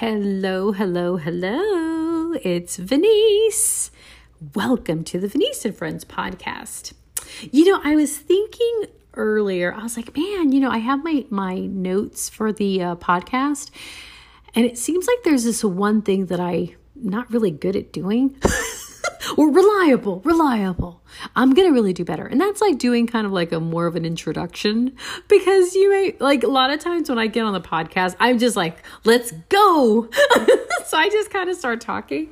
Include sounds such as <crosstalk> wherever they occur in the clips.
Hello, hello, hello. It's Venice. Welcome to the Venice and Friends podcast. You know, I was thinking earlier, I was like, man, you know, I have my my notes for the uh, podcast, and it seems like there's this one thing that I'm not really good at doing. <laughs> or reliable, reliable. I'm going to really do better. And that's like doing kind of like a more of an introduction because you may, like a lot of times when I get on the podcast, I'm just like, let's go. <laughs> so I just kind of start talking.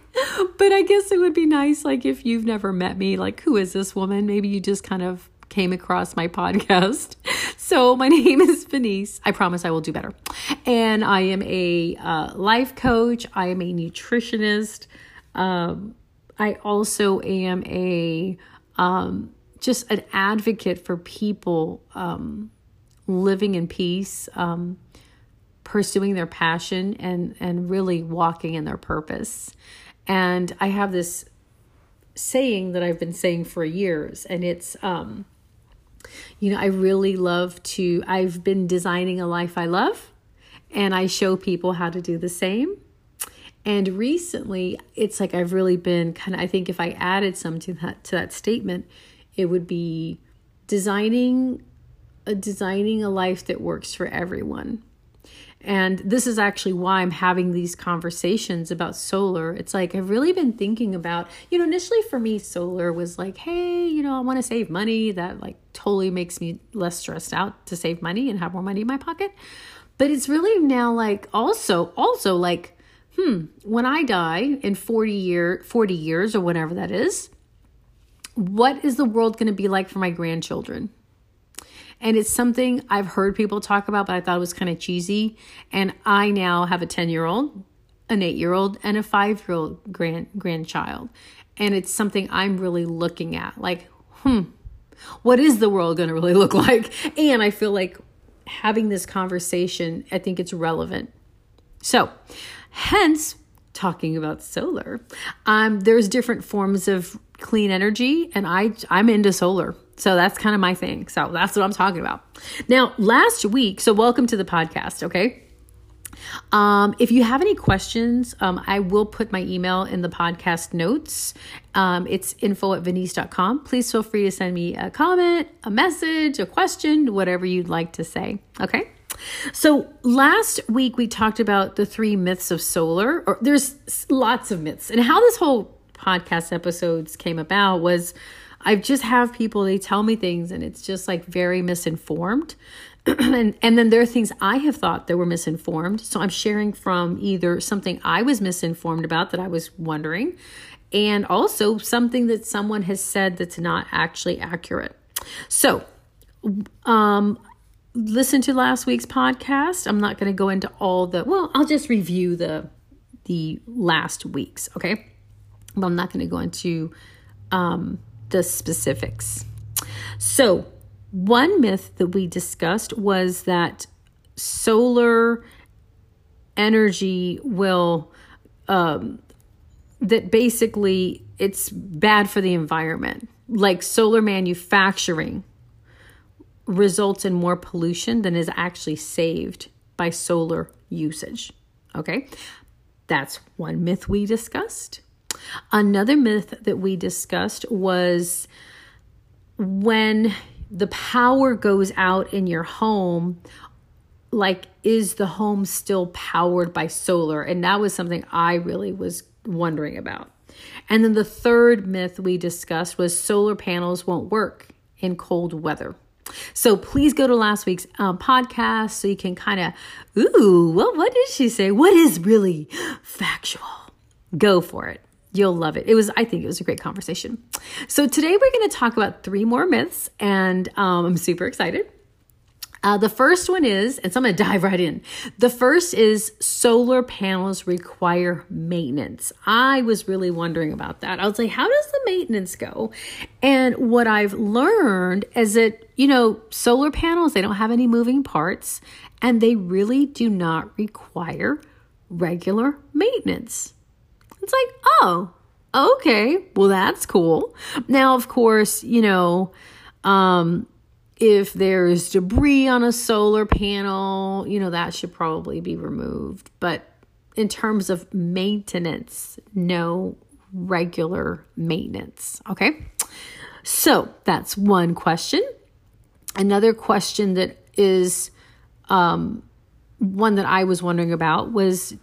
But I guess it would be nice, like, if you've never met me, like, who is this woman? Maybe you just kind of came across my podcast. <laughs> So, my <laughs> name is Venice. I promise I will do better. And I am a uh, life coach, I am a nutritionist. Um, I also am a um, just an advocate for people um, living in peace, um, pursuing their passion, and and really walking in their purpose. And I have this saying that I've been saying for years, and it's um, you know, I really love to. I've been designing a life I love, and I show people how to do the same. And recently, it's like I've really been kind of, I think if I added some to that, to that statement, it would be designing a designing a life that works for everyone. And this is actually why I'm having these conversations about solar. It's like I've really been thinking about, you know, initially for me, solar was like, hey, you know, I want to save money. That like totally makes me less stressed out to save money and have more money in my pocket. But it's really now like also, also like, hmm, when I die in 40 year 40 years or whatever that is, what is the world going to be like for my grandchildren? And it's something I've heard people talk about, but I thought it was kind of cheesy. And I now have a 10 year old, an eight year old, and a five year old grand grandchild. And it's something I'm really looking at. Like, hmm, what is the world going to really <laughs> look like? And I feel like having this conversation, I think it's relevant. So, Hence, talking about solar, um, there's different forms of clean energy, and I I'm into solar. So that's kind of my thing. So that's what I'm talking about. Now, last week, so welcome to the podcast, okay? Um, if you have any questions, um, I will put my email in the podcast notes. Um, it's info at venice.com. Please feel free to send me a comment, a message, a question, whatever you'd like to say. Okay. So last week we talked about the three myths of solar, or there's lots of myths. And how this whole podcast episodes came about was I just have people, they tell me things and it's just like very misinformed. <clears throat> and, and then there are things I have thought that were misinformed. So I'm sharing from either something I was misinformed about that I was wondering, and also something that someone has said that's not actually accurate. So, um, listen to last week's podcast. I'm not going to go into all the well, I'll just review the the last week's, okay? But I'm not going to go into um, the specifics. So, one myth that we discussed was that solar energy will um, that basically it's bad for the environment like solar manufacturing results in more pollution than is actually saved by solar usage. Okay, that's one myth we discussed. Another myth that we discussed was when the power goes out in your home, like, is the home still powered by solar? And that was something I really was wondering about. And then the third myth we discussed was solar panels won't work in cold weather. So please go to last week's um, podcast so you can kind of, ooh, well, what did she say? What is really factual? Go for it. You'll love it. It was, I think it was a great conversation. So today we're going to talk about three more myths, and um, I'm super excited. Uh, the first one is, and so I'm going to dive right in. The first is solar panels require maintenance. I was really wondering about that. I was like, how does the maintenance go? And what I've learned is that, you know, solar panels, they don't have any moving parts and they really do not require regular maintenance. It's like, oh, okay, well, that's cool. Now, of course, you know, um, if there's debris on a solar panel, you know, that should probably be removed. But in terms of maintenance, no regular maintenance. Okay. So that's one question. Another question that is um, one that I was wondering about was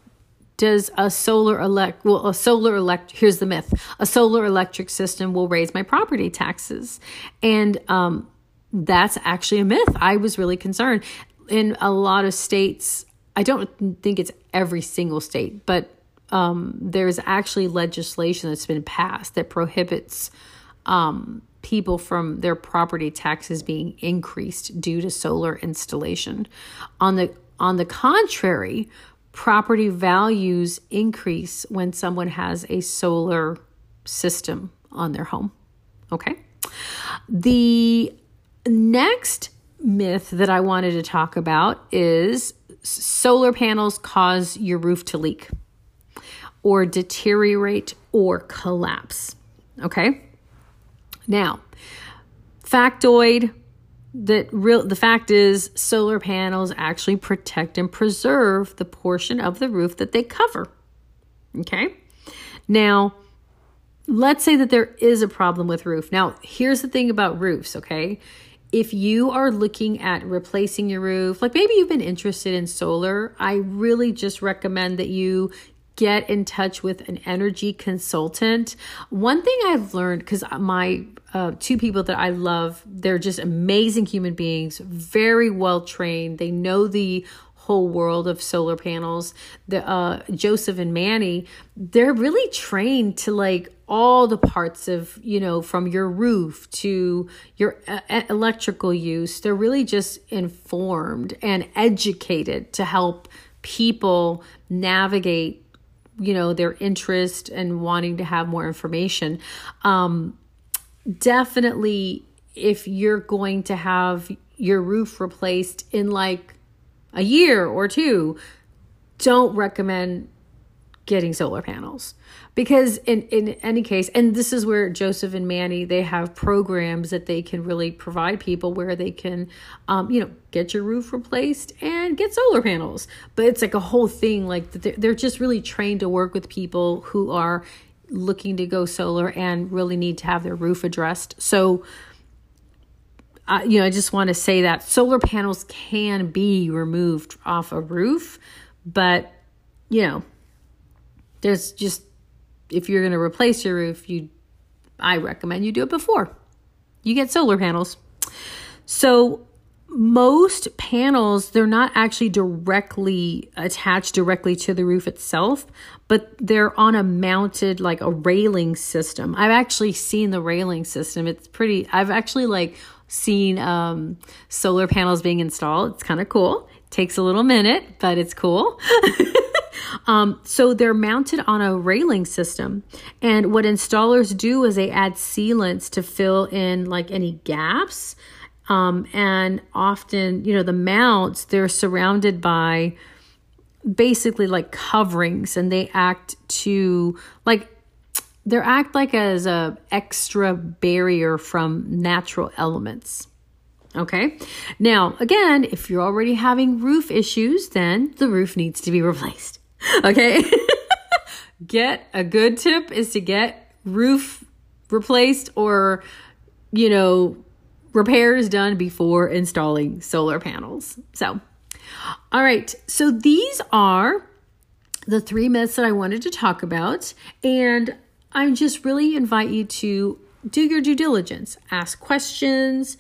does a solar elect well a solar elect here's the myth a solar electric system will raise my property taxes and um, that's actually a myth i was really concerned in a lot of states i don't think it's every single state but um, there's actually legislation that's been passed that prohibits um, people from their property taxes being increased due to solar installation. On the on the contrary, property values increase when someone has a solar system on their home. Okay? The next myth that I wanted to talk about is solar panels cause your roof to leak or deteriorate or collapse. Okay? Now, factoid that real the fact is solar panels actually protect and preserve the portion of the roof that they cover. Okay? Now, let's say that there is a problem with roof. Now, here's the thing about roofs, okay? If you are looking at replacing your roof, like maybe you've been interested in solar, I really just recommend that you get in touch with an energy consultant. One thing I've learned because my uh, two people that I love, they're just amazing human beings, very well trained. They know the whole world of solar panels. The uh, Joseph and Manny, they're really trained to like all the parts of you know from your roof to your uh, electrical use. They're really just informed and educated to help people navigate you know their interest and wanting to have more information um, definitely if you're going to have your roof replaced in like a year or two don't recommend getting solar panels. Because in in any case and this is where joseph and manny they have programs that they can really provide people where they can um, you know get your roof replaced and get solar panels. But it's like a whole thing like they're, they're just really trained to work with people who are looking to go solar and really need to have their roof addressed. So uh, you know i just want to say that solar panels can be removed off a roof but you know there's just if you're going to replace your roof, you I recommend you do it before. You get solar panels. So most panels they're not actually directly attached directly to the roof itself but they're on a mounted like a railing system. I've actually seen the railing system. It's pretty i've actually like seen um, solar panels being installed. It's kind of cool. Takes a little minute but it's cool <laughs> Um, so they're mounted on a railing system. And what installers do is they add sealants to fill in like any gaps. Um, and often, you know, the mounts, they're surrounded by basically like coverings and they act to like they act like as a extra barrier from natural elements okay now again if you're already having roof issues then the roof needs to be <laughs> replaced <laughs> Okay. <laughs> get a good tip is to get roof replaced or, you know, repairs done before installing solar panels. So, all right. So these are the three myths that I wanted to talk about. And I just really invite you to do your due diligence, ask questions,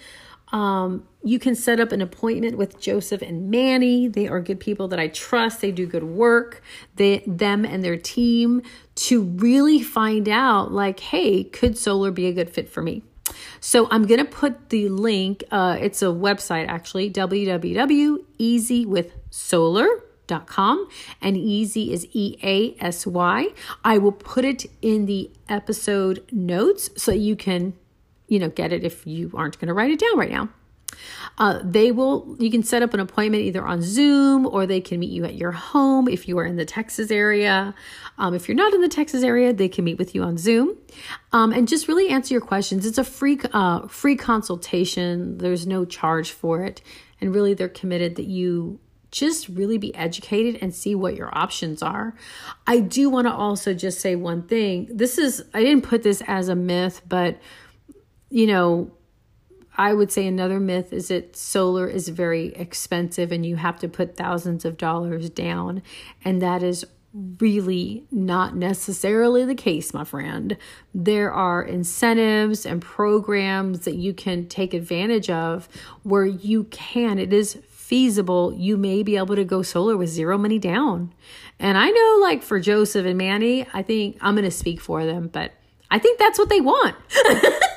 um, you can set up an appointment with Joseph and Manny. They are good people that I trust. They do good work. They, them and their team to really find out, like, hey, could solar be a good fit for me? So I'm going to put the link. Uh, it's a website actually, www.easywithsolar.com, and easy is E A S Y. I will put it in the episode notes so you can you know, get it if you aren't going to write it down right now. Uh, they will, you can set up an appointment either on Zoom or they can meet you at your home if you are in the Texas area. Um, if you're not in the Texas area, they can meet with you on Zoom um, and just really answer your questions. It's a free, uh, free consultation, there's no charge for it. And really, they're committed that you just really be educated and see what your options are. I do want to also just say one thing. This is, I didn't put this as a myth, but you know, I would say another myth is that solar is very expensive and you have to put thousands of dollars down. And that is really not necessarily the case, my friend. There are incentives and programs that you can take advantage of where you can, it is feasible, you may be able to go solar with zero money down. And I know, like for Joseph and Manny, I think I'm going to speak for them, but I think that's what they want. <laughs>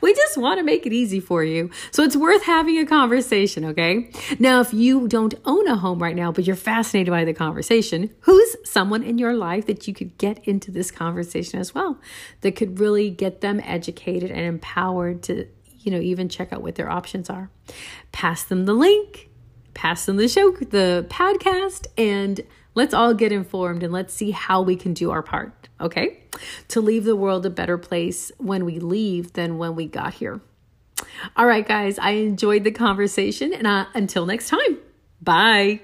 We just want to make it easy for you. So it's worth having a conversation, okay? Now, if you don't own a home right now, but you're fascinated by the conversation, who's someone in your life that you could get into this conversation as well that could really get them educated and empowered to, you know, even check out what their options are? Pass them the link, pass them the show, the podcast, and let's all get informed and let's see how we can do our part okay? To leave the world a better place when we leave than when we got here. All right, guys, I enjoyed the conversation, and uh, until next time, bye.